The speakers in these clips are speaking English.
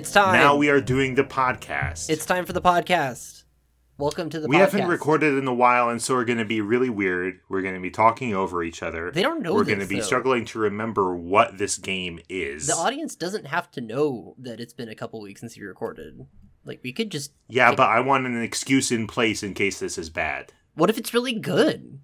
It's time. Now we are doing the podcast. It's time for the podcast. Welcome to the we podcast. haven't recorded in a while, and so we're going to be really weird. We're going to be talking over each other. They don't know We're this, going to be though. struggling to remember what this game is. The audience doesn't have to know that it's been a couple weeks since you recorded. Like we could just yeah, but I want an excuse in place in case this is bad. what if it's really good?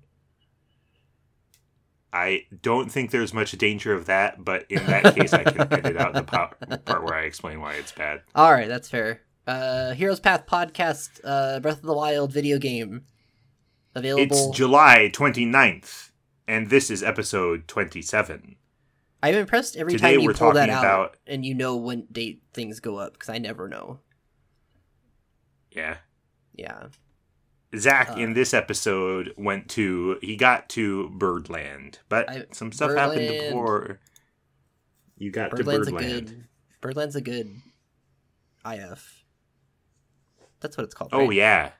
I don't think there's much danger of that, but in that case, I can edit out the po- part where I explain why it's bad. All right, that's fair. Uh Heroes Path podcast uh Breath of the Wild video game available. It's July 29th, and this is episode 27. I'm impressed every Today time you pull that out about- and you know when date things go up because I never know. Yeah. Yeah. Zach Uh, in this episode went to he got to Birdland, but I- some stuff happened before you got Birdland's to a Birdland. good Birdland's a good IF. That's what it's called. Oh right? yeah,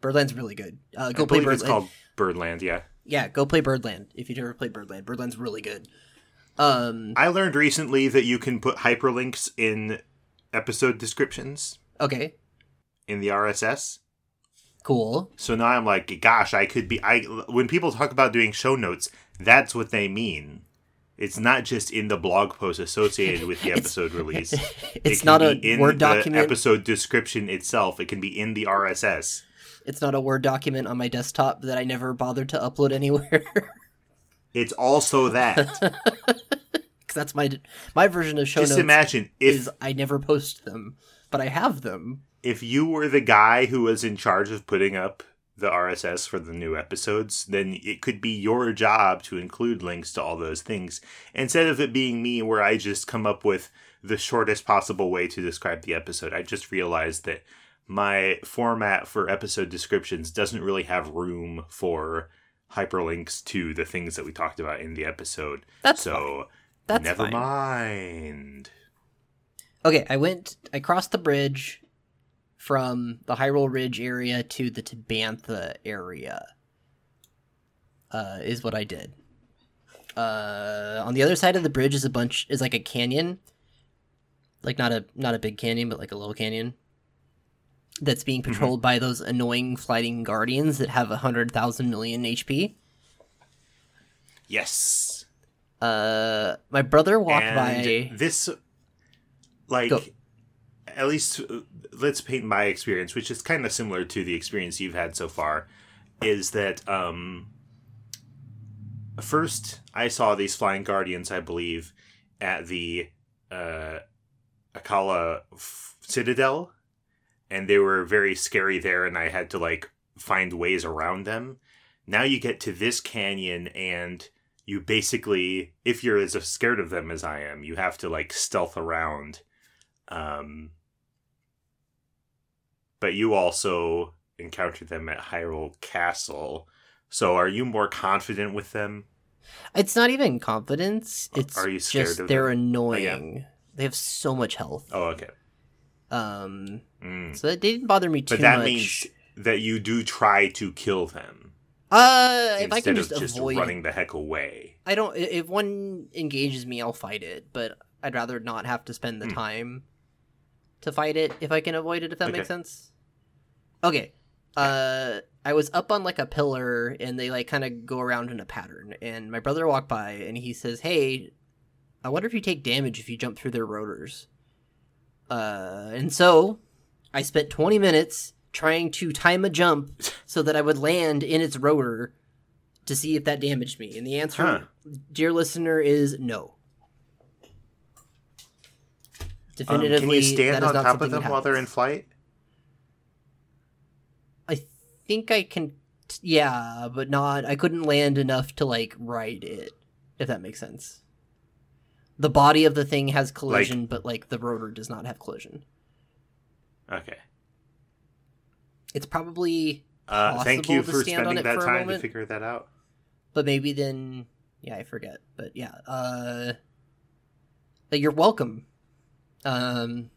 Birdland's really good. Uh, go I play believe it's Birdland. called Birdland. Yeah, Yeah, go play Birdland if you've never played Birdland. Birdland's really good. Um. I learned recently that you can put hyperlinks in episode descriptions Okay. in the RSS. Cool. So now I'm like, gosh, I could be. I when people talk about doing show notes, that's what they mean. It's not just in the blog post associated with the episode release. It's It not a in word the document. episode description itself. It can be in the RSS. It's not a word document on my desktop that I never bothered to upload anywhere. It's also that. Because that's my my version of show Just notes. imagine if is I never post them, but I have them. If you were the guy who was in charge of putting up the RSS for the new episodes, then it could be your job to include links to all those things instead of it being me where I just come up with the shortest possible way to describe the episode. I just realized that my format for episode descriptions doesn't really have room for hyperlinks to the things that we talked about in the episode. That's so That's never fine. mind. Okay, I went. I crossed the bridge from the Hyrule Ridge area to the Tabantha area. Uh, is what I did. Uh, on the other side of the bridge is a bunch is like a canyon, like not a not a big canyon, but like a little canyon. That's being patrolled by those annoying flying guardians that have a hundred thousand million HP. Yes. Uh, my brother walked and by. this like Go. At least uh, let's paint my experience which is kind of similar to the experience you've had so far is that um first i saw these flying guardians i believe at the uh akkala F- citadel and they were very scary there and i had to like find ways around them. Now you get to this canyon and you basically if you're as scared of them as i am you have to like stealth around um but you also encounter them at hyrule castle so are you more confident with them It's not even confidence. It's Are you scared just they're them? annoying. They have so much health. oh okay Um, Mm. so that didn't bother me too but that much. means that you do try to kill them uh, if I instead can of just, just avoid, running the heck away I don't. If one engages me, I'll fight it. But I'd rather not have to spend the Hmm. time to fight it if I can avoid it. If that Okay. makes sense. Okay. Uh, I was up on like a pillar, and they like kind of go around in a pattern. And my brother walked by, and he says, "Hey, I wonder if you take damage if you jump through their rotors." Uh, and so I spent 20 minutes trying to time a jump so that I would land in its rotor to see if that damaged me. And the answer, Huh. dear listener, is no. Um, can you stand on top of them while they're in flight I think I can. t- Yeah, but not. I couldn't land enough to like ride it. If that makes sense. The body of the thing has collision, but like the rotor does not have collision. okay It's probably, uh, thank you for spending that for time to figure that out but maybe then. Yeah, I forget. But yeah, uh, you're welcome, um,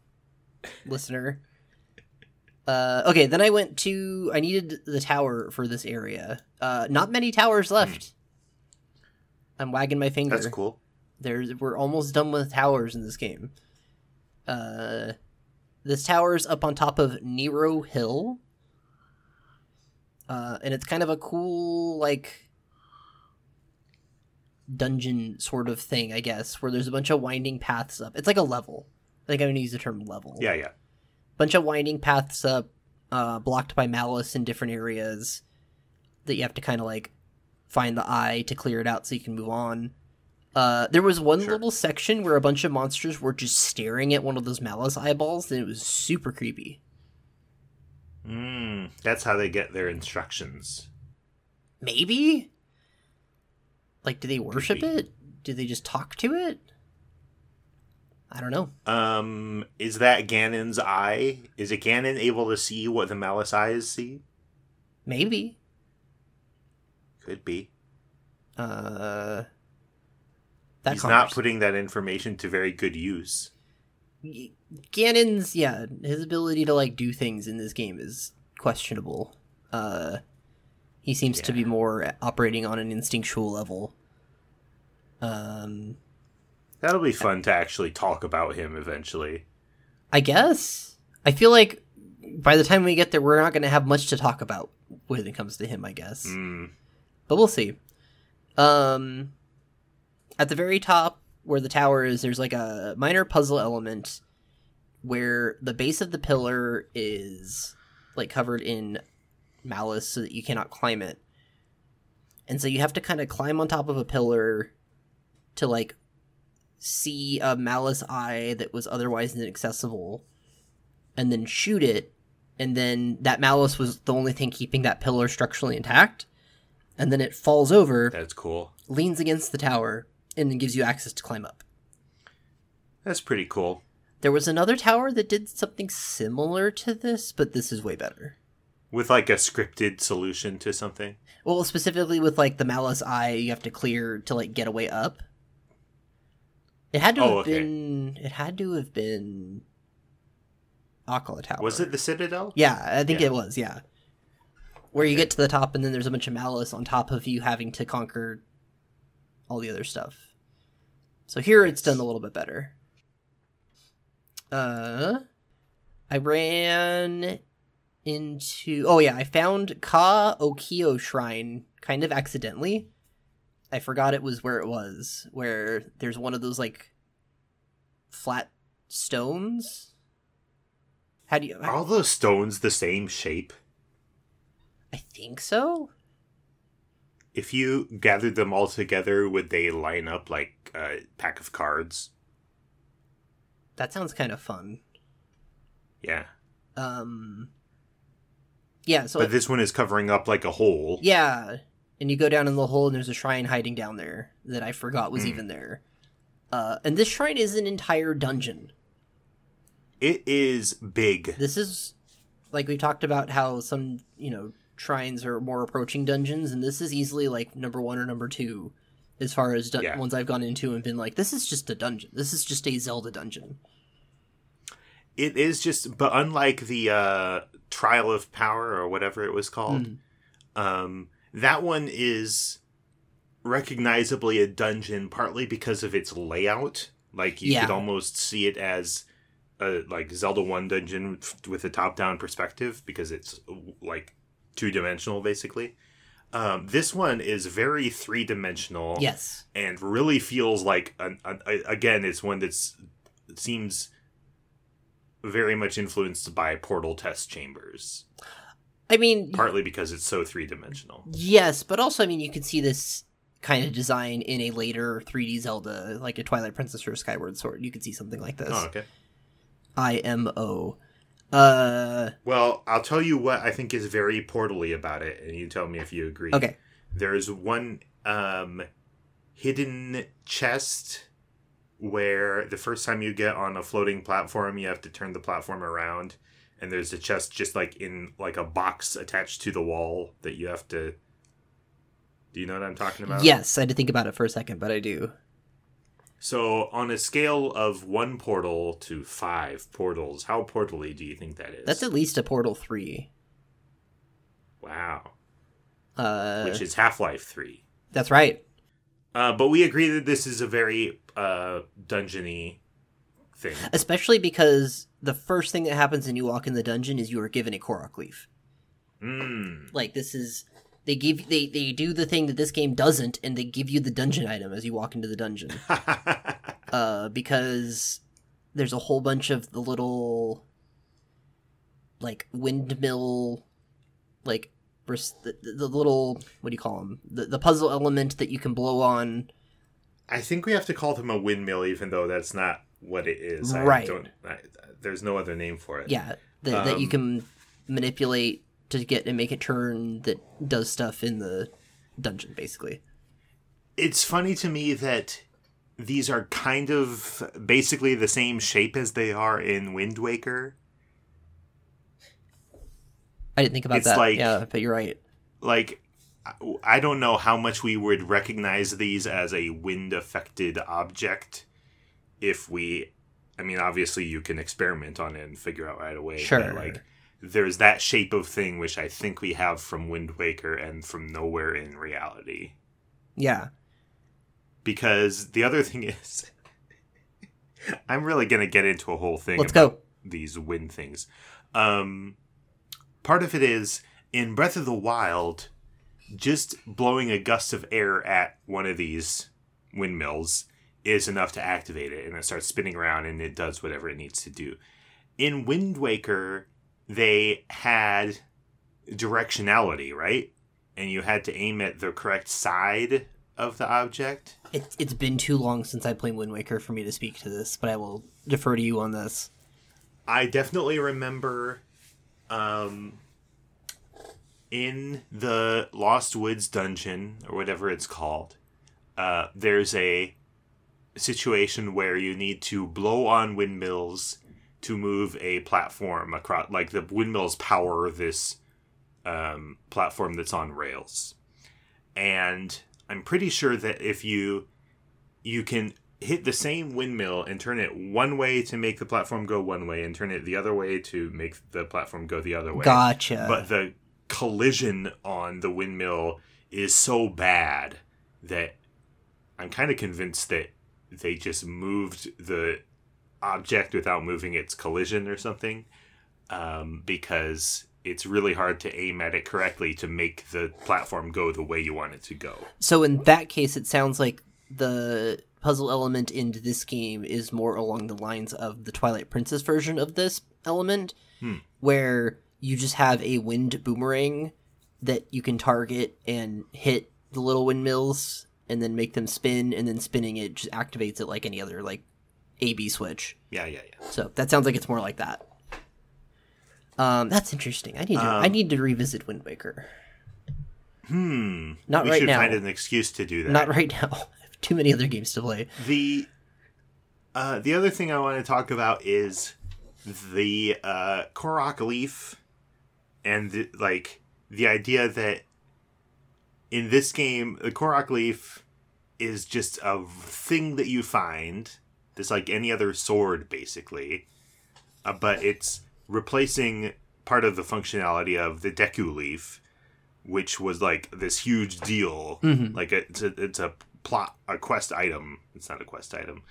listener. Uh, okay, then I went to. I needed the tower for this area. Uh, not many towers left. I'm wagging my finger. that's cool There's we're almost done with towers in this game. Uh this tower's up on top of Nero Hill. Uh, and it's kind of a cool, like, dungeon sort of thing, I guess, where there's a bunch of winding paths up. It's like a level. I think I'm going to use the term level. Yeah, yeah. Bunch of winding paths up, uh, blocked by malice in different areas that you have to kind of, like, find the eye to clear it out so you can move on. Uh, there was one Sure. little section where a bunch of monsters were just staring at one of those malice eyeballs, and it was super creepy. Mm, that's how they get their instructions. Maybe? Like, do they worship it? Do they just talk to it? I don't know. Um, is that Ganon's eye? Is it Ganon able to see what the Malice eyes see? Maybe. Could be. Uh, that He's not putting that information to very good use. Ganon's yeah, his ability to like do things in this game is questionable. Uh, he seems to be more operating on an instinctual level. Um, That'll be fun to actually talk about him eventually. I guess. I feel like by the time we get there, we're not going to have much to talk about when it comes to him. I guess. Mm, but we'll see. Um, at the very top where the tower is, there's like a minor puzzle element where the base of the pillar is like covered in malice so that you cannot climb it. And so you have to kind of climb on top of a pillar to like see a malice eye that was otherwise inaccessible and then shoot it and then that malice was the only thing keeping that pillar structurally intact and then it falls over, that's cool. leans against the tower, and then gives you access to climb up. That's pretty cool. There was another tower that did something similar to this, but this is way better. With like a scripted solution to something. Well, specifically with like the malice eye, you have to clear to like get away up. It had to Oh, have okay. been. It had to have been. Akkala Tower. Was it the Citadel? Yeah, I think Yeah. it was. Yeah, where you Okay. get to the top, and then there's a bunch of malice on top of you having to conquer all the other stuff. So here it's done a little bit better. Uh, I ran into. Oh yeah, I found Kah Okeo Shrine kind of accidentally. I forgot it was where it was. Where there's one of those like flat stones. How do you? Are all those stones the same shape? I think so. If you gathered them all together, would they line up like a pack of cards? That sounds kind of fun. Yeah. Um. Yeah. So but this one is covering up like a hole. yeah, and you go down in the hole, and there's a shrine hiding down there that I forgot was Hmm. even there. Uh, and this shrine is an entire dungeon. It is big. This is like we talked about how some you know shrines are more approaching dungeons, and this is easily like number one or number two as far as dun- Yeah. ones I've gone into and been like, this is just a dungeon. This is just a Zelda dungeon. It is just, but unlike the uh, Trial of Power or whatever it was called, Mm. um, that one is recognizably a dungeon partly because of its layout. Like you Yeah. could almost see it as a like Zelda One dungeon f- with a top-down perspective because it's like two-dimensional basically. Um, this one is very three-dimensional Yes. and really feels like an, an, a- again it's one that's it seems very much influenced by portal test chambers I mean, partly because it's so three-dimensional Yes, but also, I mean, you could see this kind of design in a later 3D Zelda, like a Twilight Princess or Skyward Sword. You could see something like this. oh okay IMO. Uh, well i'll tell you what i think is very portally about it and you tell me if you agree okay. there's one um hidden chest where the first time you get on a floating platform you have to turn the platform around and there's a chest just like in like a box attached to the wall that you have to do you know what i'm talking about Yes, I had to think about it for a second, but I do. so on a scale of one portal to five portals how portally do you think that is That's at least a Portal 3. wow Uh, which is half-life 3 that's right. Uh, but we agree that this is a very uh, dungeony thing. Especially because the first thing that happens when you walk in the dungeon is you are given a Korok leaf. Mm. Like this is they give they they do the thing that this game doesn't, and they give you the dungeon item as you walk into the dungeon. uh, because there's a whole bunch of the little like windmill, like the, the little what do you call them? The the puzzle element that you can blow on. I think we have to call them a windmill, even though that's not what it is. I Right. don't, I, there's no other name for it. Yeah, that that you Um, can manipulate to get and make it turn that does stuff in the dungeon, basically. It's funny to me that these are kind of basically the same shape as they are in Wind Waker. I didn't think about It's that. like- yeah, but you're right. Like, I- I don't know how much we would recognize these as a wind affected object if we. I mean, obviously, you can experiment on it and figure out right away. Sure. But, like, there's that shape of thing which I think we have from Wind Waker and from Nowhere in Reality. Yeah. because the other thing is i'm really gonna get into a whole thing Let's go. these wind things um part of it is in breath of the wild just blowing a gust of air at one of these windmills is enough to activate it and it starts spinning around and it does whatever it needs to do in wind waker they had directionality right and you had to aim at the correct side of the object It, it's been too long since I played Wind Waker for me to speak to this, but I will defer to you on this. I definitely remember um in the Lost Woods dungeon or whatever it's called. Uh there's a situation where you need to blow on windmills to move a platform across like the windmills power this um platform that's on rails. And I'm pretty sure that if you you can hit the same windmill and turn it one way to make the platform go one way and turn it the other way to make the platform go the other way. Gotcha. But the collision on the windmill is so bad that I'm kind of convinced that they just moved the object without moving its collision or something um, because it's really hard to aim at it correctly to make the platform go the way you want it to go. so in that case, it sounds like the puzzle element in this game is more along the lines of the Twilight Princess version of this element, Hmm. where you just have a wind boomerang that you can target and hit the little windmills and then make them spin, and then spinning it just activates it like any other like A B switch. Yeah, yeah, yeah. So that sounds like it's more like that. Um, that's interesting. I need to I Um, need to revisit Wind Waker. Hmm. Not we right should now. find an excuse to do that. Not right now. I have too many other games to play. The uh, the other thing I want to talk about is the uh, Korok leaf, and the, like the idea that in this game the Korok leaf is just a thing that you find. It's like any other sword, basically, uh, but it's replacing part of the functionality of the Deku leaf, which was like this huge deal. Mhm. Like it's a it's a plot a quest item. It's not a quest item.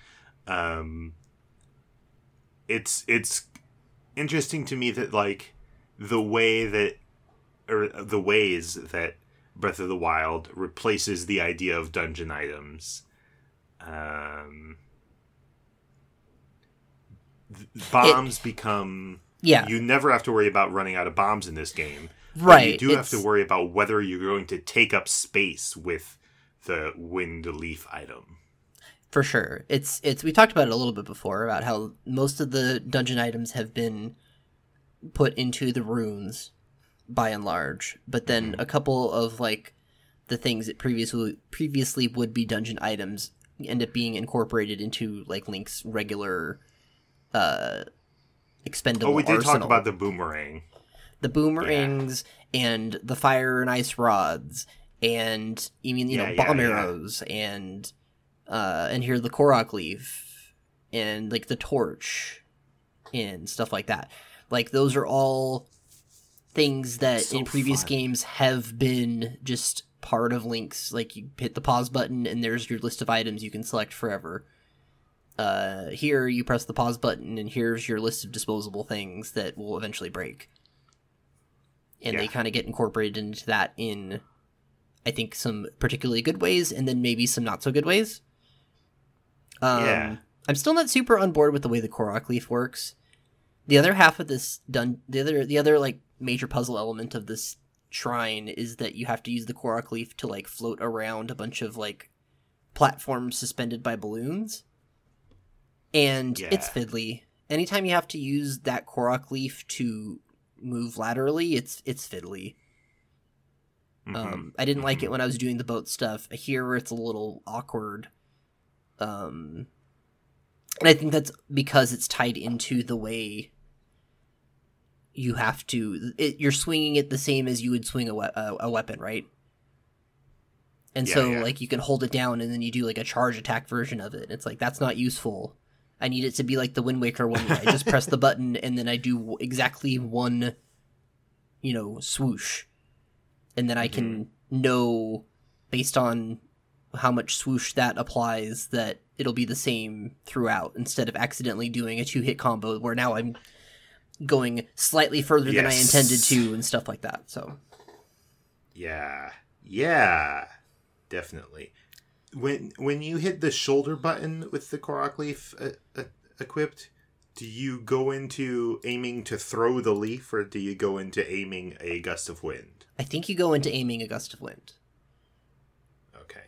Um, it's it's interesting to me that like the way that or the ways that Breath of the Wild replaces the idea of dungeon items. Um, bombs become Yeah, you never have to worry about running out of bombs in this game. but right. You do have to worry about whether you're going to take up space with the wind leaf item. for sure. It's it's we talked about it a little bit before about how most of the dungeon items have been put into the runes by and large, but then Mm-hmm. a couple of like the things that previously previously would be dungeon items end up being incorporated into like Link's regular uh expendable Oh, we did arsenal. talk about the boomerang. the boomerangs and the fire and ice rods and you mean you Yeah, know bomb yeah. arrows and uh and here the korok leaf and like the torch and stuff like that like those are all things that So in previous fun. games have been just part of links like you hit the pause button and there's your list of items you can select forever uh, here you press the pause button, and here's your list of disposable things that will eventually break. And they kind of get incorporated into that in, I think, some particularly good ways, and then maybe some not so good ways. Um, Yeah. I'm still not super on board with the way the Korok leaf works. The other half of this done, the other the other like major puzzle element of this shrine is that you have to use the Korok leaf to like float around a bunch of like platforms suspended by balloons. And it's fiddly. Anytime you have to use that Korok leaf to move laterally, it's it's fiddly. Mhm. Um, I didn't like Mhm. it when I was doing the boat stuff. Here it's a little awkward. Um, and I think that's because it's tied into the way you have to. It, you're swinging it the same as you would swing a, we- a, a weapon, right? And Yeah, so, yeah. like, you can hold it down and then you do like a charge attack version of it. It's like that's not useful. I need it to be like the Wind Waker one. I just press the button and then I do exactly one, you know, swoosh, and then I can mm-hmm. know based on how much swoosh that applies that it'll be the same throughout instead of accidentally doing a two hit combo where now I'm going slightly further than I intended to and stuff like that. So Yeah. Yeah. Definitely. When when you hit the shoulder button with the Korok leaf uh, uh, equipped, do you go into aiming to throw the leaf or do you go into aiming a gust of wind? I think you go into aiming a gust of wind. Okay.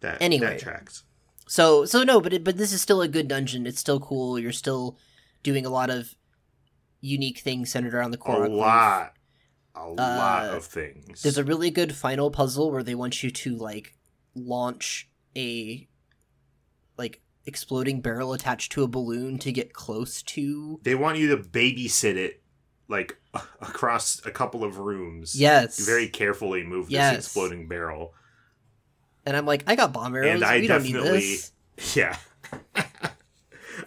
That Anyway. that tracks. So so no, but it, but this is still a good dungeon. It's still cool. You're still doing a lot of unique things centered around the core. A lot. A lot Uh, of things. There's a really good final puzzle where they want you to like launch a like exploding barrel attached to a balloon to get close to they want you to babysit it like across a couple of rooms. Yes. Very carefully move this Yes. exploding barrel. And I'm like, I got bomb arrows. And I we don't need definitely-. Yeah.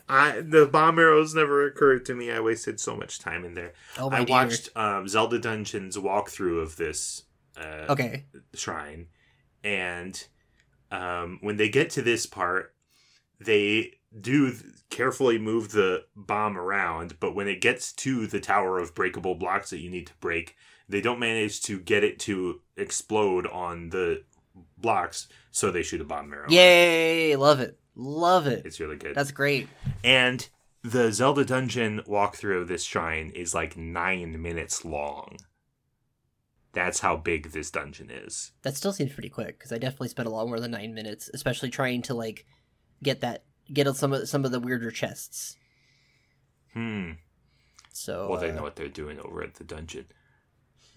I the bomb arrows never occurred to me. I wasted so much time in there. Oh my I dear. watched um, Zelda Dungeons walkthrough of this uh, Okay. shrine, and um, when they get to this part, they do th- carefully move the bomb around. But when it gets to the tower of breakable blocks that you need to break, they don't manage to get it to explode on the blocks, so they shoot a bomb arrow. Yay! Love it. Love it. It's really good. That's great. And the Zelda dungeon walkthrough of this shrine is like nine minutes long. That's how big this dungeon is. That still seems pretty quick because I definitely spent a lot more than nine minutes, especially trying to like get that get some of some of the weirder chests. Hmm. So Well, they uh, know what they're doing over at the dungeon.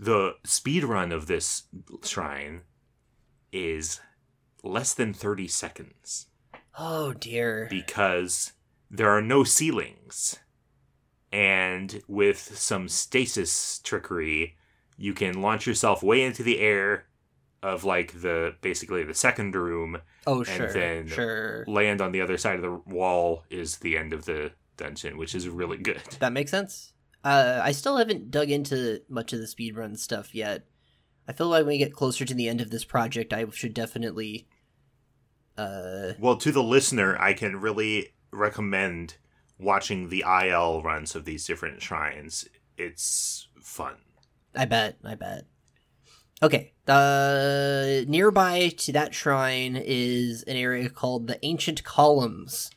The speed run of this shrine is less than 30 seconds Oh dear. because there are no ceilings. And with some stasis trickery, you can launch yourself way into the air of like the basically the second room Oh sure. then- Sure. land on the other side of the wall is the end of the dungeon, which is really good. That makes sense. Uh, I still haven't dug into much of the speedrun stuff yet. I feel like when we get closer to the end of this project, I should definitely. Uh, Well, to the listener, I can really recommend watching the IL runs of these different shrines. It's fun. I bet. I bet. Okay. Uh, nearby to that shrine is an area called the Ancient Columns.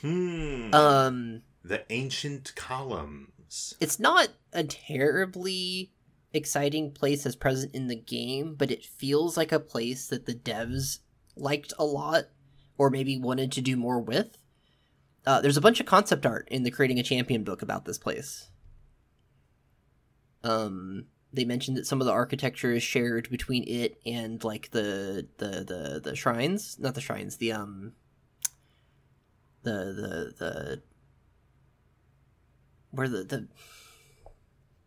Hmm. Um, the ancient columns. it's not a terribly exciting place as present in the game, but it feels like a place that the devs liked a lot or maybe wanted to do more with. Uh, there's a bunch of concept art in the Creating a Champion book about this place. Um, they mentioned that some of the architecture is shared between it and like the the the the shrines, not the shrines, the um the the the where the the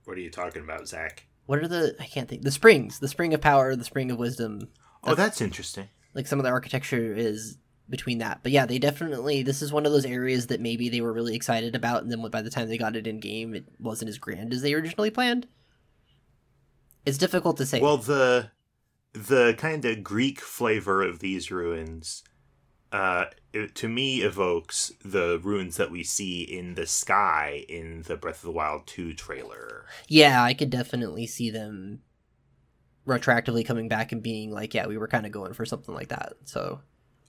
What are you talking about, Zach? what are the I can't think the springs, the spring of power, the spring of wisdom. Oh, that's interesting. Like some of the architecture is between that. But yeah, they definitely this is one of those areas that maybe they were really excited about and then by the time they got it in game it wasn't as grand as they originally planned. It's difficult to say. Well, the the kind of Greek flavor of these ruins uh, it, to me evokes the ruins that we see in the sky in the Breath of the Wild 2 trailer. Yeah, I could definitely see them retroactively coming back and being like, yeah, we were kind of going for something like that. So,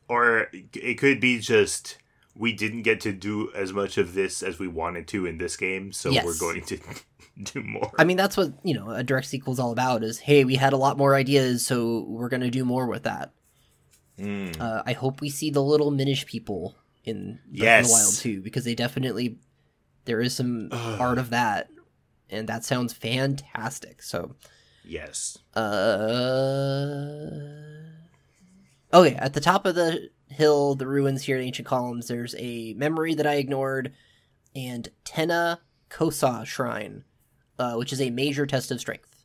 Or it could be just we didn't get to do as much of this as we wanted to in this game, so Yes. we're going to do more. I mean, that's what, you know, a direct sequel is all about is, hey, we had a lot more ideas, so we're going to do more with that. Mm. Uh, I hope we see the little Minish people in Breath Yes. the Wild too, because they definitely, there is some Ugh. art of that, and that sounds fantastic. So, yes. Uh. Okay, at the top of the hill, the ruins here at Ancient Columns, there's a memory that I ignored, and Tena Ko'sah Shrine, uh, which is a major test of strength.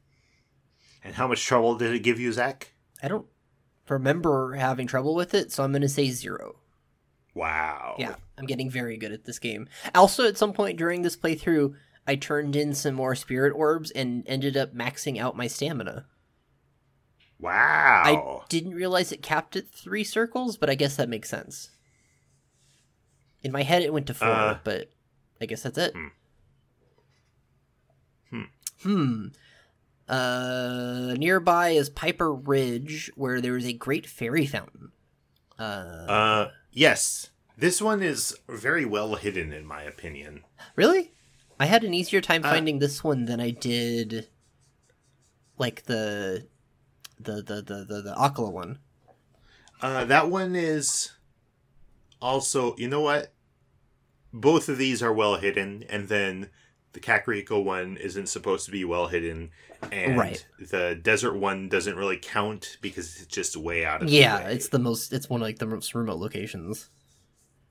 And how much trouble did it give you, Zach? I don't remember having trouble with it, so I'm going to say zero. Wow. Yeah, I'm getting very good at this game. Also, at some point during this playthrough, I turned in some more spirit orbs and ended up maxing out my stamina. Wow. I didn't realize it capped at three circles, but I guess that makes sense. In my head, it went to four, Uh, but I guess that's it. hmm. Hmm. Hmm. Uh, nearby is Piper Ridge, where there is a great fairy fountain. Uh, Uh, yes. This one is very well hidden, in my opinion. really? I had an easier time uh, finding this one than I did, like the, the the the the, the Akkala one. Uh, that one is also, you know what? Both of these are well hidden, and then the Kakariko one isn't supposed to be well hidden, and Right. the desert one doesn't really count because it's just way out of the Yeah, way. it's the most. It's one of like the most remote locations.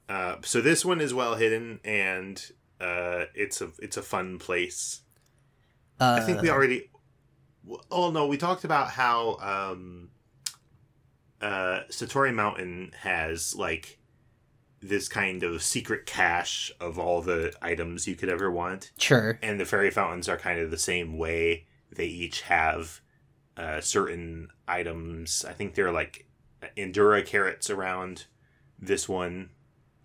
Uh, so this one is well hidden, and uh, it's a it's a fun place. Uh, I think we already. Oh no, we talked about how um, uh, Satori Mountain has like this kind of secret cache of all the items you could ever want, Sure. and the fairy fountains are kind of the same way. They each have uh, certain items. I think they're like Endura carrots around this one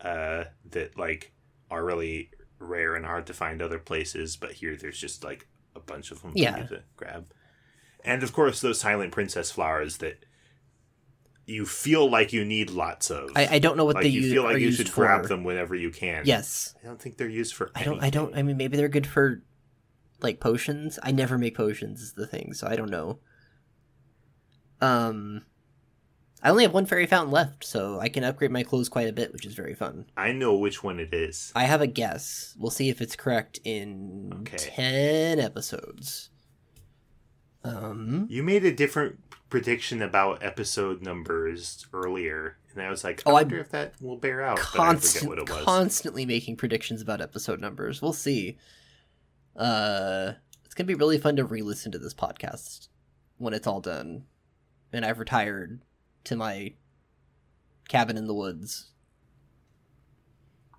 uh, that like are really rare and hard to find other places, but here there's just like a bunch of them Yeah. to grab. And of course, those silent princess flowers that you feel like you need lots of. I, I don't know what like they you use, feel like you should for. grab them whenever you can. Yes. I don't think they're used for. I don't. I don't. I mean, maybe they're good for like potions. I never make potions. Is the thing, so I don't know. Um, I only have one fairy fountain left, so I can upgrade my clothes quite a bit, which is very fun. I know which one it is. I have a guess. We'll see if it's correct in Okay. ten episodes. Um. You made a different prediction about episode numbers earlier, and I was like, I Oh, I wonder if that will bear out. but I forget constant, what it was. constantly making predictions about episode numbers. We'll see. Uh, it's gonna be really fun to re-listen to this podcast when it's all done, and I've retired to my cabin in the woods.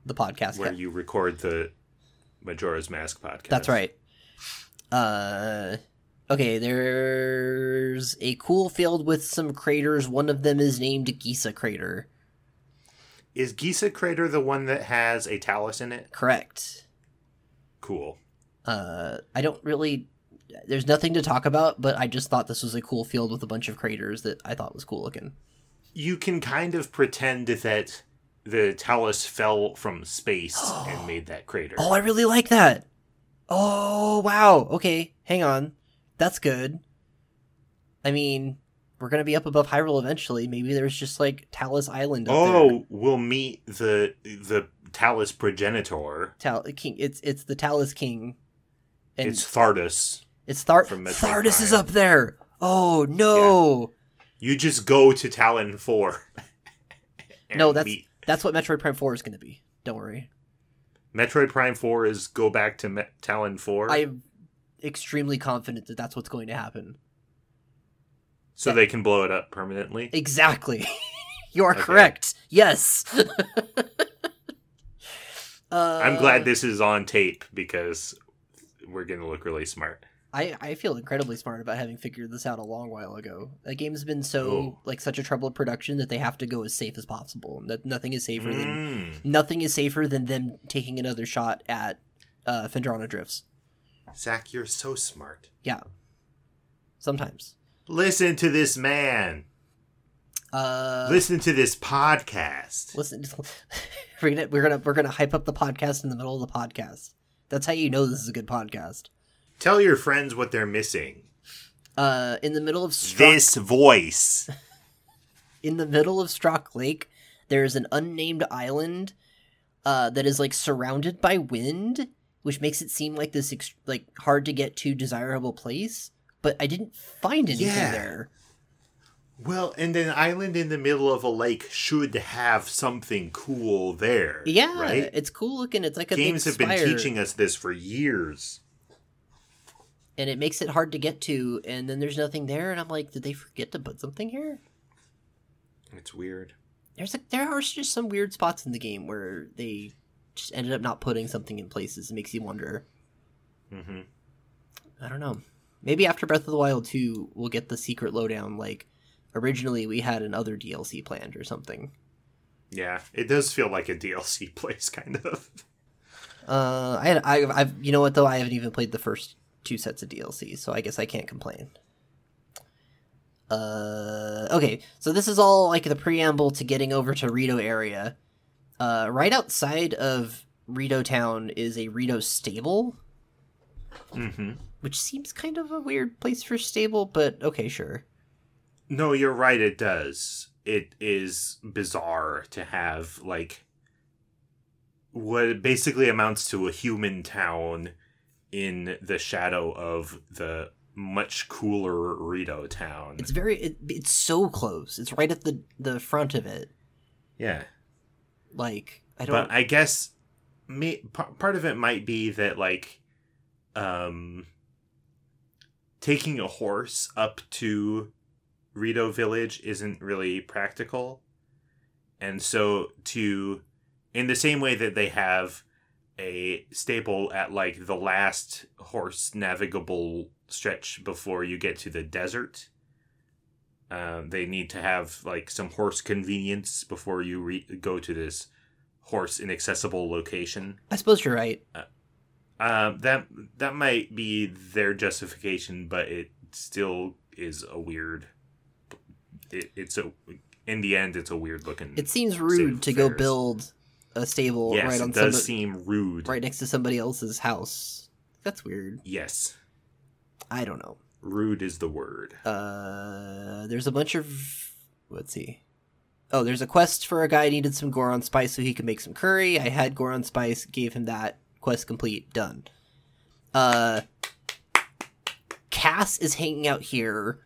The podcast. where ca- you record the Majora's Mask podcast. That's right. Uh, okay. There's a cool field with some craters. One of them is named Gisa Crater. Is Gisa Crater the one that has a talus in it? Correct. Cool. uh i don't really there's nothing to talk about but i just thought this was a cool field with a bunch of craters that i thought was cool looking. You can kind of pretend that the talus fell from space and made that crater. oh i really like that. Oh wow. Okay hang on. That's good. I mean we're gonna be up above hyrule eventually. Maybe there's just like talus island up Oh, there we'll meet the the talus progenitor. Tal- king it's it's the talus king. And it's Thardus. It's Thar- Thardus is up there oh no You just go to Tallon Four. no that's meet- that's what metroid prime 4 is gonna be don't worry Metroid Prime Four is go back to Tallon Four, I'm extremely confident that that's what's going to happen. so they can blow it up permanently. Exactly. you are Okay. correct. Yes. uh, I'm glad this is on tape because we're gonna look really smart. I, I feel incredibly smart about having figured this out a long while ago. The game's been so Oh. like such a troubled production that they have to go as safe as possible. That nothing is safer than Mm. nothing is safer than them taking another shot at uh, Phendrana drifts. Zach, you're so smart. Yeah, sometimes. Listen to this man. Uh, Listen to this podcast. listen, we're gonna we're gonna we're gonna hype up the podcast in the middle of the podcast. That's how you know this is a good podcast. Tell your friends what they're missing. Uh, in the middle of Strock, This voice. in the middle of Strock Lake, there is an unnamed island uh, that is like surrounded by wind, which makes it seem like this ex- like hard to get to desirable place. But I didn't find anything Yeah. there. Well, and an island in the middle of a lake should have something cool there. Yeah, Right? it's cool looking. It's like a Games have been teaching us this for years. And it makes it hard to get to. And then there's nothing there, and I'm like, did they forget to put something here? It's weird. There's a, there are just some weird spots in the game where they just ended up not putting something in places. It makes you wonder. mm-hmm. I don't know. Maybe after Breath of the Wild 2, we'll get the secret lowdown. Like originally, we had another DLC planned or something. Yeah, it does feel like a DLC place, kind of. Uh, I I, I've, you know what though? I haven't even played the first two sets of DLC, so I guess I can't complain. Uh, okay, so this is all like the preamble to getting over to Rito area. Uh, right outside of Rito town is a Rito stable, mm-hmm. which seems kind of a weird place for stable, but okay, sure. No, you're right. It does. It is bizarre to have like what basically amounts to a human town in the shadow of the much cooler Rito town. It's very, it, it's so close. It's right at the the front of it. yeah, Like I don't. but I guess me, part of it might be that like um taking a horse up to Rito village isn't really practical. And so to in the same way that they have a staple at like the last horse navigable stretch before you get to the desert. Um, they need to have like some horse convenience before you re- go to this horse inaccessible location. I suppose you're right. Um, that that might be their justification, but it still is a weird. It, it's a in the end, it's a weird looking. It seems rude to go build a stable yes, right on it does somebody, seem rude. right next to somebody else's house. That's weird. Yes, I don't know. rude is the word. Uh, there's a bunch of let's see. Oh, there's a quest for a guy who needed some Goron spice so he could make some curry. I had Goron spice, gave him that. Quest complete, done. Uh, Cass is hanging out here,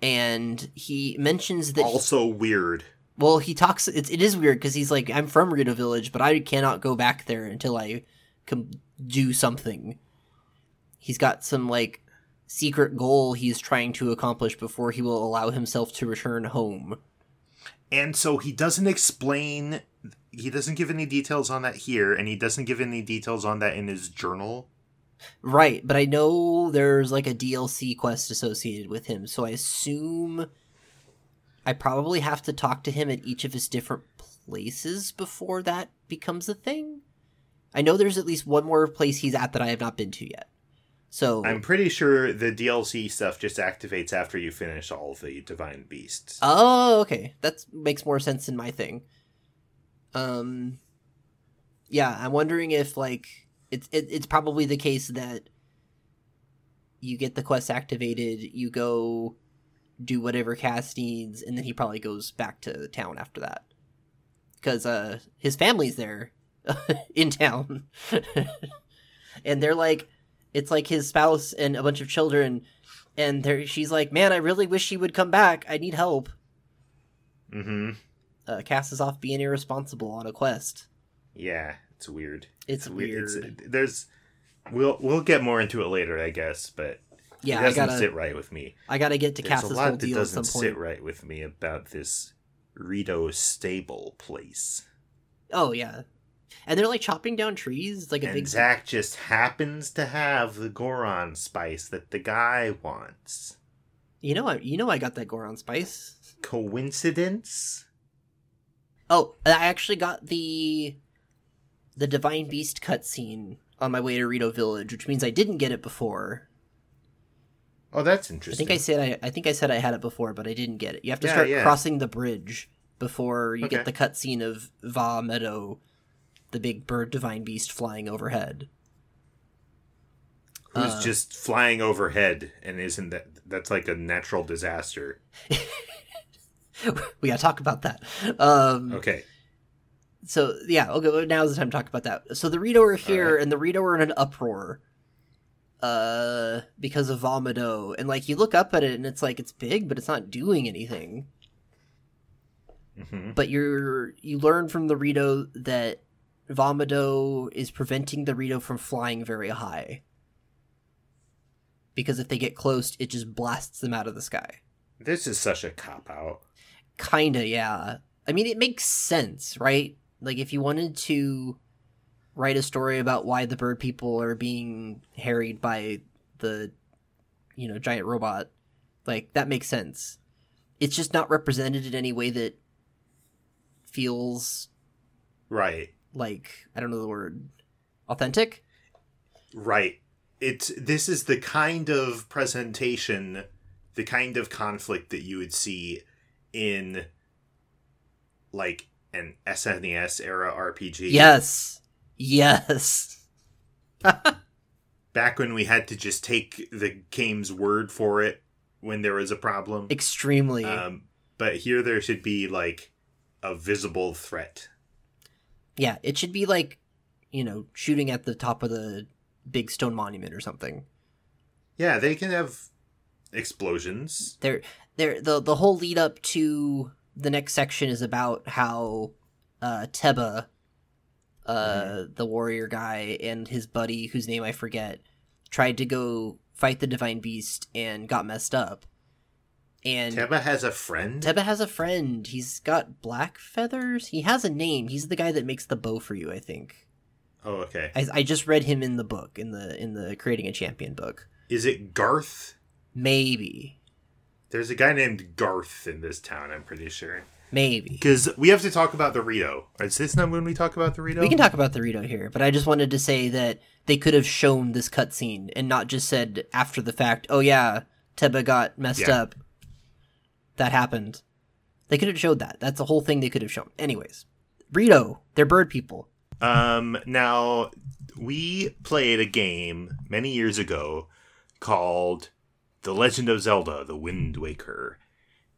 and he mentions that Also weird. Well, he talks. It's, it is weird because he's like, I'm from Rito Village, but I cannot go back there until I can do something. He's got some like secret goal he's trying to accomplish before he will allow himself to return home. And so he doesn't explain. He doesn't give any details on that here, and he doesn't give any details on that in his journal. Right, but I know there's like a DLC quest associated with him, so I assume I probably have to talk to him at each of his different places before that becomes a thing. I know there's at least one more place he's at that I have not been to yet. So I'm pretty sure the DLC stuff just activates after you finish all the divine beasts. Oh, okay. That makes more sense in my thing. Um Yeah, I'm wondering if like it's it, it's probably the case that you get the quest activated, you go do whatever Cass needs, and then he probably goes back to town after that. Cuz uh his family's there in town. and they're like it's like his spouse and a bunch of children and there she's like, "Man, I really wish she would come back. I need help." mm-hmm. Uh, Cass is off being irresponsible on a quest. Yeah, it's weird. It's we- weird. It's, there's, we'll we'll get more into it later, I guess, but yeah, it I doesn't gotta, sit right with me. I gotta get to a whole lot that deal at doesn't sit right with me about this Rito stable place. Oh yeah, and they're like chopping down trees. It's like a and big. Zach just happens to have the Goron spice that the guy wants. You know, I you know I got that Goron spice. Coincidence? Oh, I actually got the the Divine Beast cutscene on my way to Rito Village, which means I didn't get it before. Oh, that's interesting. I think I said I, I think I said I had it before, but I didn't get it. You have to Yeah, start yeah. crossing the bridge before you get the cutscene of Vah Medoh, the big bird divine beast flying overhead. Who's uh, just flying overhead and isn't that that's like a natural disaster. we gotta talk about that. Um, Okay. So yeah, okay. Now's the time to talk about that. So the Rito are here, and the Rito are in an uproar, uh, because of Vah Medoh, and like you look up at it, and it's like it's big, but it's not doing anything. hmm But you're you learn from the Rito that Vah Medoh is preventing the Rito from flying very high, because if they get close, it just blasts them out of the sky. This is such a cop out. Kinda, yeah. I mean, it makes sense, right? Like, if you wanted to write a story about why the bird people are being harried by the, you know, giant robot, like, that makes sense. It's just not represented in any way that feels Right. like, I don't know the word, authentic? Right. It's this is the kind of presentation, the kind of conflict that you would see in like an SNES era RPG. Yes. Yes. Back when we had to just take the game's word for it when there was a problem. Extremely. Um, but here there should be like a visible threat. Yeah, it should be like, you know, shooting at the top of the big stone monument or something. Yeah, they can have explosions. There, there. The the whole lead up to the next section is about how uh, Teba, uh, the warrior guy, and his buddy, whose name I forget, tried to go fight the divine beast and got messed up. And Teba has a friend. Teba has a friend. He's got black feathers. He has a name. He's the guy that makes the bow for you, I think. oh, okay. I, I just read him in the book in the in the creating a champion book. Is it Garth? Maybe, There's a guy named Garth in this town, I'm pretty sure. Maybe Because we have to talk about the Rito. Is this not when we talk about the Rito? we can talk about the Rito here. But I just wanted to say that they could have shown this cutscene and not just said after the fact, "Oh yeah, Teba got messed Yeah. up." That happened. They could have showed that. That's the whole thing they could have shown. Anyways, Rito, they're bird people. Um, now, we played a game many years ago called The Legend of Zelda The Wind Waker.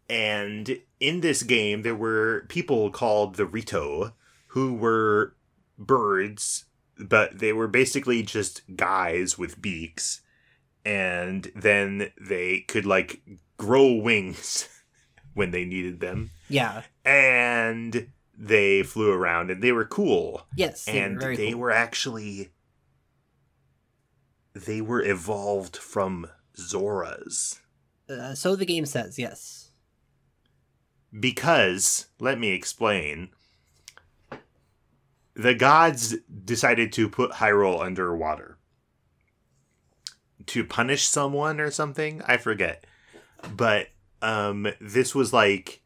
And in this game, there were people called the Rito who were birds, but they were basically just guys with beaks. And then they could, like, grow wings when they needed them. Yeah. And they flew around and they were cool Yes. They and were they cool. were actually they were evolved from Zoras Uh, so the game says yes. Because let me explain the gods decided to put Hyrule underwater. To punish someone or something? I forget. But um this was like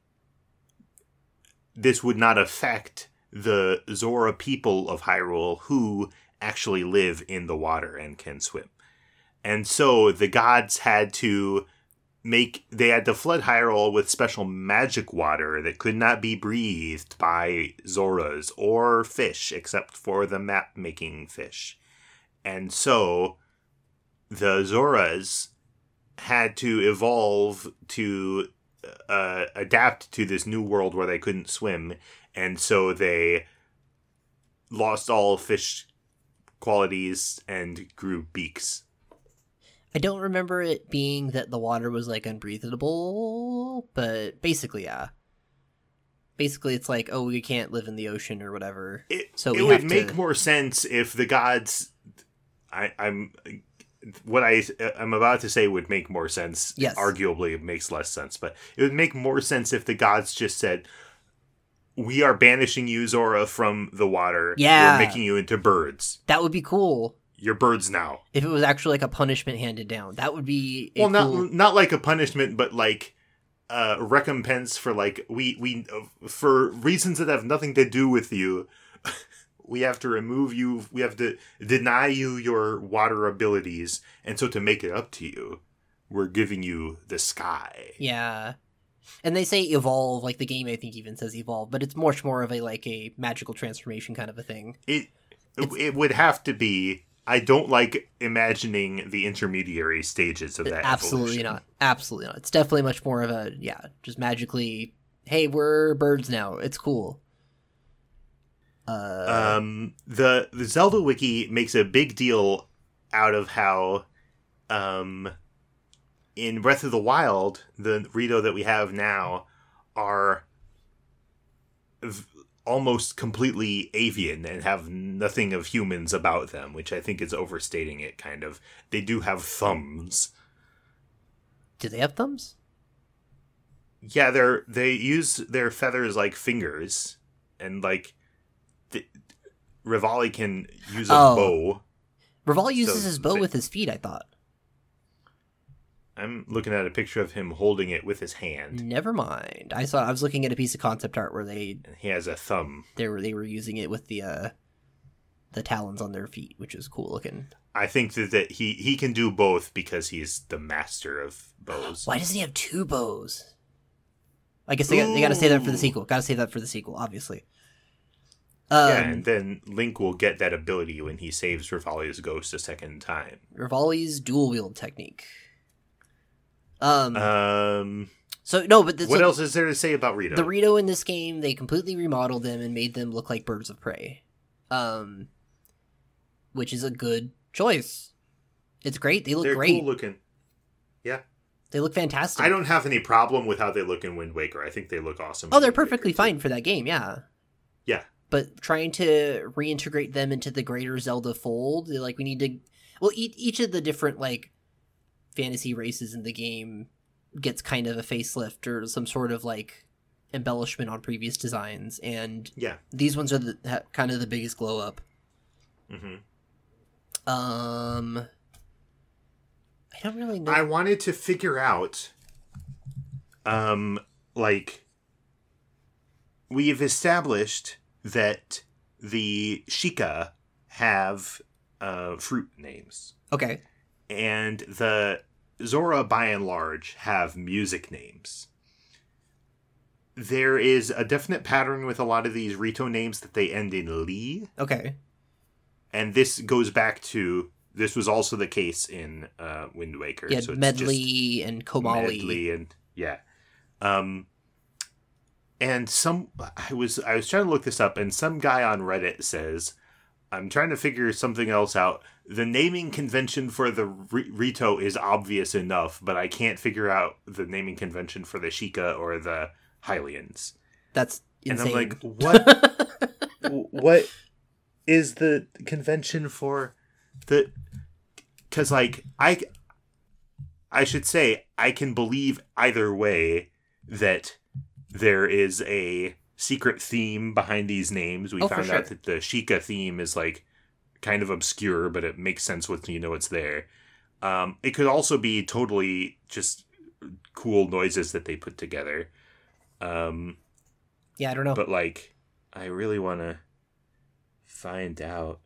this would not affect the Zora people of Hyrule who actually live in the water and can swim. And so the gods had to make they had to flood Hyrule with special magic water that could not be breathed by Zoras or fish except for the map making fish. And so the Zoras had to evolve to uh, adapt to this new world where they couldn't swim, and so they lost all fish qualities and grew beaks. I don't remember it being that the water was like unbreathable, but basically, yeah. Basically, it's like, oh, we can't live in the ocean or whatever. It, So it would make to- more sense if the gods. I, I'm what I I'm about to say would make more sense. Yes. arguably it makes less sense, but it would make more sense if the gods just said, we are banishing you, Zora, from the water. Yeah. We're making you into birds. That would be cool You're birds now. if it was actually like a punishment handed down. That would be a well, not cool- not like a punishment, but like uh recompense for like we we for reasons that have nothing to do with you. We have to remove you. We have to deny you your water abilities, and so to make it up to you, we're giving you the sky. Yeah. And they say evolve, like the game I think even says evolve, but it's much more of a like a magical transformation kind of a thing. It It's- it would have to be. I don't like imagining the intermediary stages of that. Absolutely evolution. not. Absolutely not. It's definitely much more of a yeah, just magically, hey, we're birds now. It's cool. Uh, um, the the Zelda wiki makes a big deal out of how, um, in Breath of the Wild, the Rito that we have now are almost completely avian and have nothing of humans about them, which I think is overstating it. Kind of, they do have thumbs. do they have thumbs? Yeah, they're they use their feathers like fingers, and like, the, Revali can use a Oh. bow. Raval uses So his bow they- with his feet. I thought. I'm looking at a picture of him holding it with his hand. Never mind. I saw. I was looking at a piece of concept art where they he has a thumb. they were they were using it with the uh the talons on their feet, which is cool looking. I think that, that he he can do both because he's the master of bows. Why doesn't he have two bows? I guess they got, they got to save that for the sequel. Got to save that for the sequel, obviously. Um, yeah, and then Link will get that ability when he saves Revali's ghost a second time. Revali's dual wield technique. Um. Um, so no, but this, what so else is there to say about Rito? The Rito in this game, they completely remodeled them and made them look like birds of prey. Um, which is a good choice. It's great. They look They're great. cool looking. Yeah. They look fantastic. I don't have any problem with how they look in Wind Waker. I think they look awesome. Oh, they're Wind Waker, perfectly too. fine for that game. Yeah. Yeah. But trying to reintegrate them into the greater Zelda fold, like we need to. Well, each of the different like fantasy races in the game gets kind of a facelift or some sort of like embellishment on previous designs, and Yeah. these ones are the ha- kind of the biggest glow up. hmm Um, I don't really know. I wanted to figure out, um, like, we've established that the Sheikah have uh, fruit names, okay, and the Zora, by and large, have music names. There is a definite pattern with a lot of these Rito names that they end in Lee. okay, and this goes back to this was also the case in uh, Wind Waker. yeah, so it's just- Medley and Komali. Medley and yeah um and some i was i was trying to look this up and some guy on reddit says i'm trying to figure something else out. The naming convention for the Ri- rito is obvious enough but i can't figure out the naming convention for the Sheikah or the hylians. That's and insane. i'm like what? What is the convention for the because like i i should say i can believe either way that there is a secret theme behind these names. We Oh, found sure. out that the Sheikah theme is like kind of obscure but it makes sense once you know it's there. Um it could also be totally just cool noises that they put together. Um yeah, I don't know. but like i really want to find out.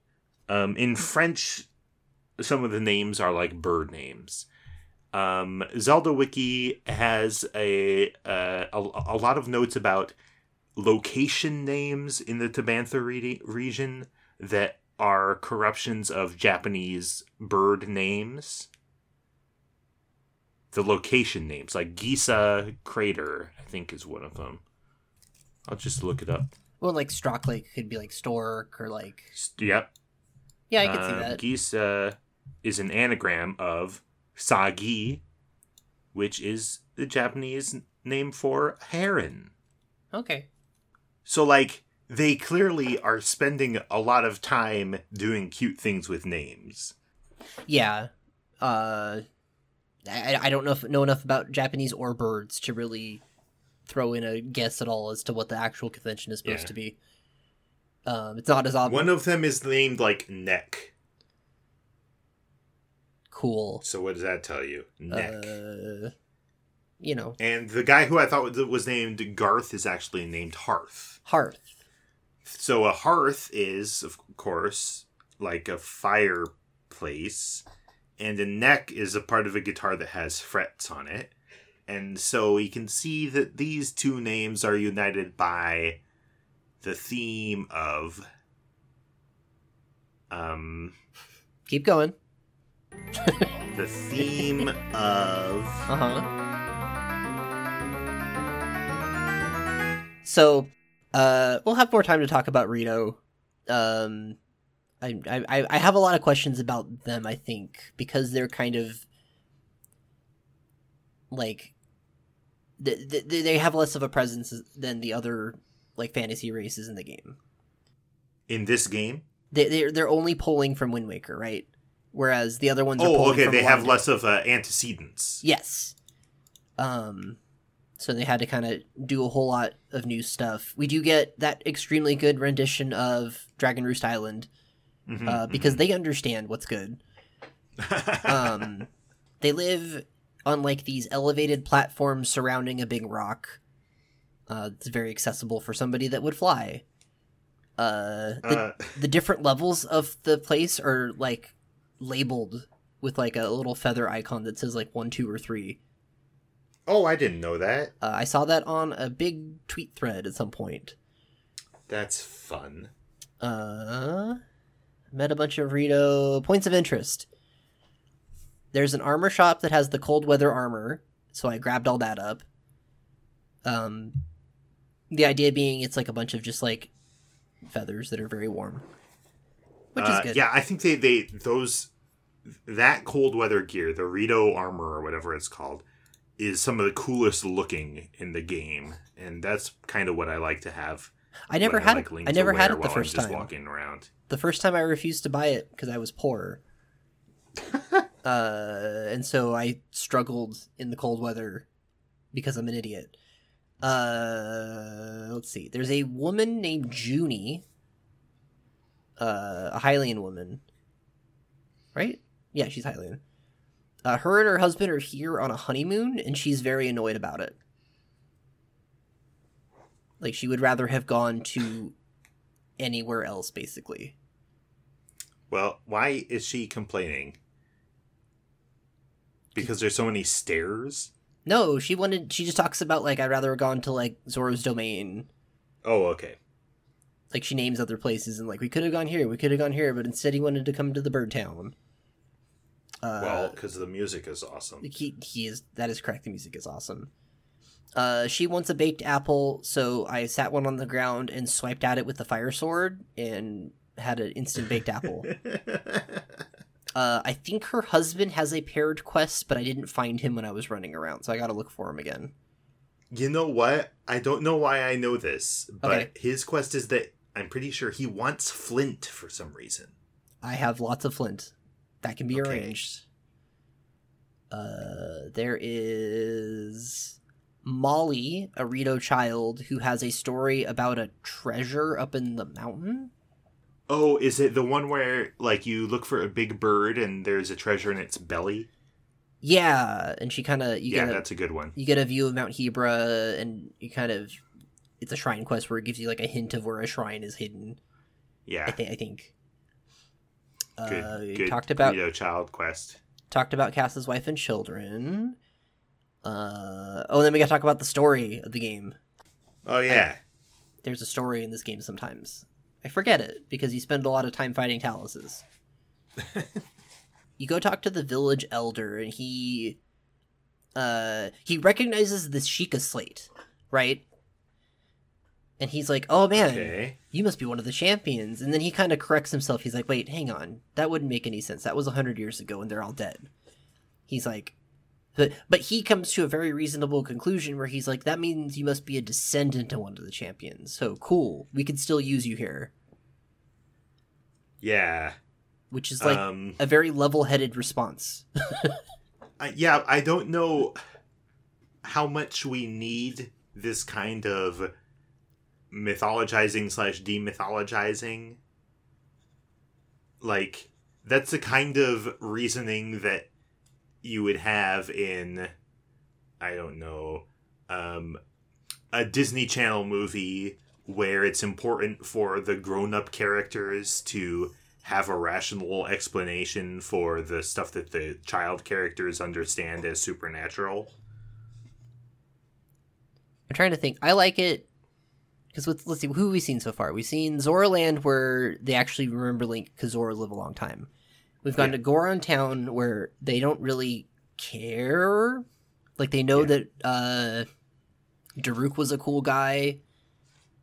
Um in french some of the names are like bird names. Um zelda wiki has a uh, a, a lot of notes about location names in the tabantha re- region that are corruptions of japanese bird names the location names like gisa crater i think is one of them i'll just look it up well, like Strock Lake could be like Stork or like Yep. yeah, I could see Um, that. Uh, is an anagram of Sagi, which is the Japanese name for heron. Okay, So, like, they clearly are spending a lot of time doing cute things with names. yeah. Uh, I I don't know if know enough about Japanese or birds to really throw in a guess at all as to what the actual convention is supposed Yeah. to be. Um, it's not as obvious. One of them is named like Neck. cool. So what does that tell you? Neck. Uh, you know, and the guy who I thought was- named Garth is actually named Hearth. hearth. So a hearth is, of course, like a fireplace, and a neck is a part of a guitar that has frets on it. And so you can see that these two names are united by the theme of um Keep going. the theme of Uh So, uh, we'll have more time to talk about Rito. Um, I, I, I have a lot of questions about them. I think because they're kind of like they, they, they have less of a presence than the other like fantasy races in the game. in this game. They they're, they're only pulling from Wind Waker, right? Whereas the other ones are Oh, okay. They have less of uh, antecedents. Yes. Um so they had to kind of do a whole lot of new stuff. We do get that extremely good rendition of Dragon Roost Island Mhm, uh, because they understand what's good. Um they live on like these elevated platforms surrounding a big rock. Uh it's very accessible for somebody that would fly. Uh the, Uh, the different levels of the place are like labeled with like a little feather icon that says like 1 2 or 3. Oh, I didn't know that. Uh, I saw that on a big tweet thread at some point. That's fun. Uh, met a bunch of Rito points of interest. There's an armor shop that has the cold weather armor, so I grabbed all that up. Um, the idea being it's like a bunch of just like feathers that are very warm, which Uh, is good. Yeah, I think they they those that cold weather gear, the Rito armor or whatever it's called, is some of the coolest looking in the game, and that's kind of what I like to have. I never when had like, it. I never had wear it the while I'm first just time. walking around. the first time I refused to buy it because I was poor. uh, and so I struggled in the cold weather because I'm an idiot. Uh, let's see. There's a woman named Juney, uh, a Hylian woman, right? Yeah, she's Hylian. Uh, her and her husband are here on a honeymoon, and she's very annoyed about it. Like she would rather have gone to anywhere else, basically. Well, why is she complaining? Because there's so many stairs. No, she wanted. She just talks about like I'd rather have gone to like Zora's domain. Oh, okay. Like she names other places and like we could have gone here, we could have gone here, but instead he wanted to come to the bird town. Uh, well, because the music is awesome. he he is that is correct. The music is awesome. Uh, she wants a baked apple, so I sat one on the ground and swiped at it with the fire sword and had an instant baked apple. Uh, I think her husband has a paired quest, but I didn't find him when I was running around, so I got to look for him again. You know what? I don't know why I know this, but Okay. his quest is that I'm pretty sure he wants Flint for some reason. I have lots of flint. That can be Okay. arranged. Uh, there is Molli, a Rito child, who has a story about a treasure up in the mountain. Oh, is it the one where like you look for a big bird and there's a treasure in its belly? Yeah, and she kind of you yeah, get a, that's a good one. you get a view of Mount Hebra, and you kind of it's a shrine quest where it gives you like a hint of where a shrine is hidden. Yeah, I think I think. Good. uh, good talked about Rito child quest. talked about Kass's wife and children. Uh, oh, and then we got to talk about the story of the game. Oh yeah, There's a story in this game sometimes. I forget it because you spend a lot of time fighting taluses. you go talk to the village elder, and he, uh, he recognizes the Sheikah slate, right? And he's like, "Oh man, okay. you must be one of the champions." And then he kind of corrects himself. He's like, "Wait, hang on. That wouldn't make any sense. That was a hundred years ago, and they're all dead." He's like, but but he comes to a very reasonable conclusion where he's like, "That means you must be a descendant of one of the champions. So cool. We can still use you here." Yeah. Which is like um. a very level-headed response. I, yeah, I don't know how much we need this kind of mythologizing slash demythologizing. Like that's the kind of reasoning that you would have in I don't know um, a Disney Channel movie where it's important for the grown-up characters to have a rational explanation for the stuff that the child characters understand as supernatural. I'm trying to think. I like it because let's see who we've we seen so far. We've seen Zoraland where they actually remember Link because Zora live a long time. We've gone Yeah. to Goron Town where they don't really care. Like they know Yeah. that uh Daruk was a cool guy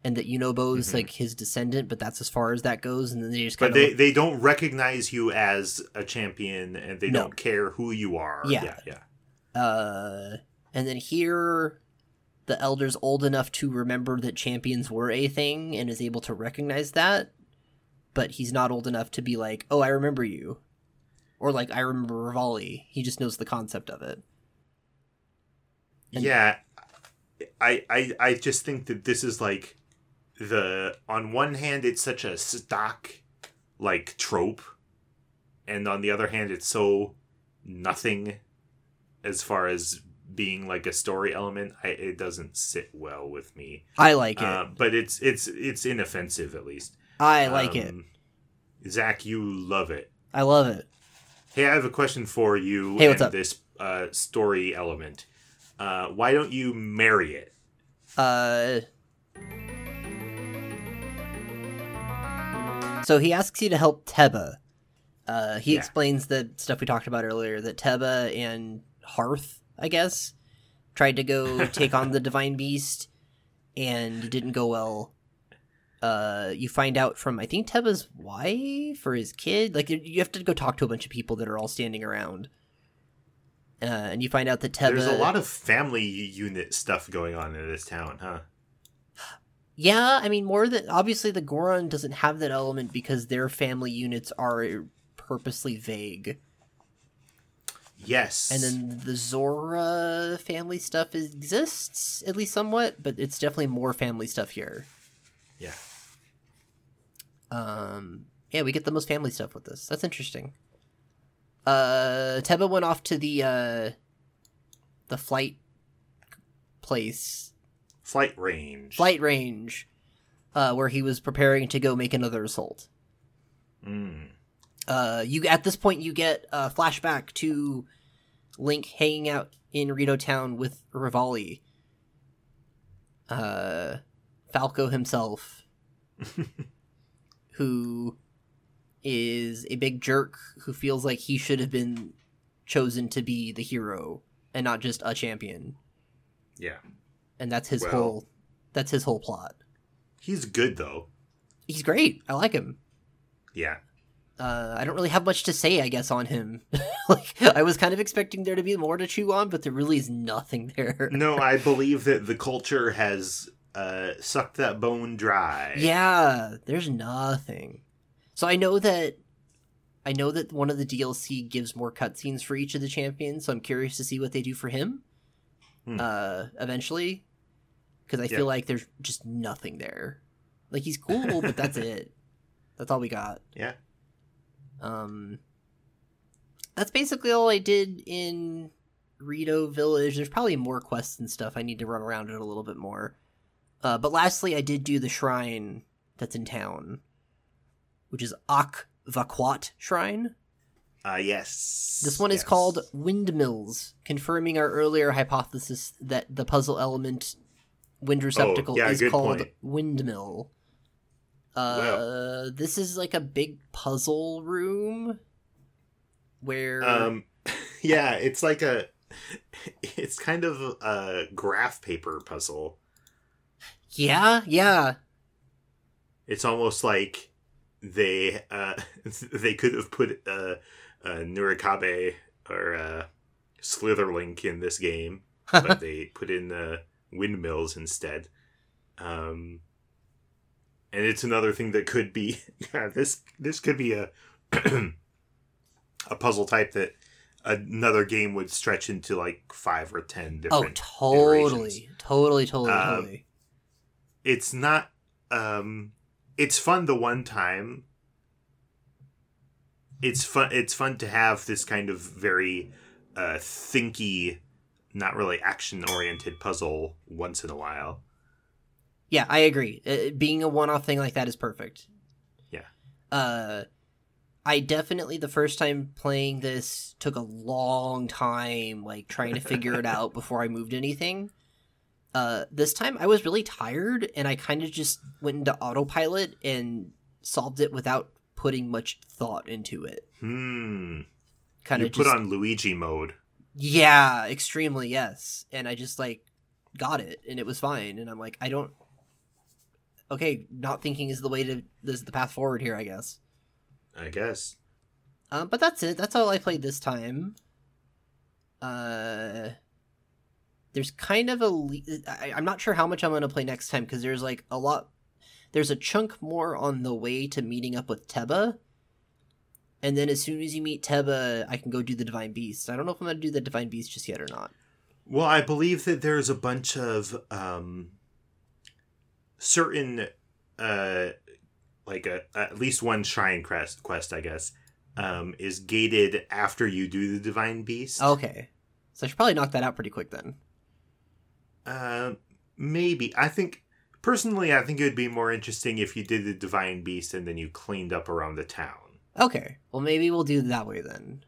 and that Yunobo's Mhm. like his descendant, but that's as far as that goes, and then they just But kind they, of they don't recognize you as a champion and they No. don't care who you are. Yeah. Yeah, yeah. uh and then here the elder's old enough to remember that champions were a thing and is able to recognize that but he's not old enough to be like oh i remember you or like i remember Revali he just knows the concept of it And- yeah. I, I I just think that this is like the on one hand it's such a stock like trope and on the other hand it's so nothing as far as being like a story element I, it doesn't sit well with me. I like it. Uh, but it's it's it's inoffensive at least. I like it. Um, zach you love it. I love it. Hey i have a question for you Hey, what's and up? this uh, story element. Uh, why don't you marry it? Uh so he asks you to help teba. Uh he Yeah. explains the stuff we talked about earlier that teba and hearth i guess tried to go take on the divine beast and it didn't go well. Uh you find out from i think teba's wife or his kid like you- you have to go talk to a bunch of people that are all standing around. Uh, and you find out that Teba. there's a lot of family unit stuff going on in this town huh? Yeah, I mean, more than obviously the Goron doesn't have that element because their family units are purposely vague, yes and then the Zora family stuff exists at least somewhat, but it's definitely more family stuff here. yeah Um, yeah, we get the most family stuff with this. That's interesting. Uh, Teba went off to the uh, the flight place flight range flight range, uh, where he was preparing to go make another assault. mm. Uh, you at this point you get a flashback to Link hanging out in Rito Town with Revali. Uh, Falco himself, who is a big jerk who feels like he should have been chosen to be the hero and not just a champion, yeah and that's his Well- whole that's his whole plot. he's good though He's great. I like him. yeah uh, I don't really have much to say, I guess, on him. like, I was kind of expecting there to be more to chew on, but there really is nothing there. no i believe that the culture has uh, sucked that bone dry Yeah, there's nothing. So I know that I know that one of the DLC gives more cutscenes for each of the champions, so I'm curious to see what they do for him. Hmm. Uh, eventually, because I Yeah. feel like there's just nothing there. Like he's cool, but that's it. That's all we got. yeah Um, that's basically all I did in Rito Village. There's probably more quests and stuff I need to run around it a little bit more. Uh, but lastly, I did do the shrine that's in town, which is Akh Va'quot Shrine. uh, yes This one is called Windmills, confirming our earlier hypothesis that the puzzle element Wind Receptacle Oh, yeah, is called point. Windmill. Uh, this is like a big puzzle room where um yeah it's like a it's kind of a graph paper puzzle. Yeah, yeah, it's almost like they uh they could have put uh, uh Nurikabe or uh Slitherlink in this game but they put in the windmills instead. Um and it's another thing that could be this this could be a a puzzle type that another game would stretch into like five or ten different. Oh, totally, totally, totally, Um, totally. It's not. Um, it's fun the one time. It's fun. It's fun to have this kind of very uh, thinky, not really action oriented puzzle once in a while. Yeah, I agree. Uh, being a one-off thing like that is perfect. Yeah. Uh, I definitely the first time playing this took a long time, like trying to figure it out before I moved anything. Uh, this time I was really tired, and I kind of just went into autopilot and solved it without putting much thought into it. Hmm. Kind You of put just on Luigi mode. yeah, extremely yes, and I just like got it, and it was fine, and I'm like I don't. Okay, not thinking is the way to this is the path forward here, I guess. I guess. Um, but that's it. That's all I played this time. Uh, there's kind of a. Le- I, I'm not sure how much I'm going to play next time because there's like a lot. There's a chunk more on the way to meeting up with Teba. And then as soon as you meet Teba, I can go do the Divine Beast. I don't know if I'm going to do the Divine Beast just yet or not. Well, I believe that there's a bunch of um, certain, uh, like a at least one shrine quest, quest I guess, um, is gated after you do the divine beast. Okay. So I should probably knock that out pretty quick then. Uh, maybe I think personally, I think it would be more interesting if you did the divine beast and then you cleaned up around the town. Okay. Well, maybe we'll do it that way then.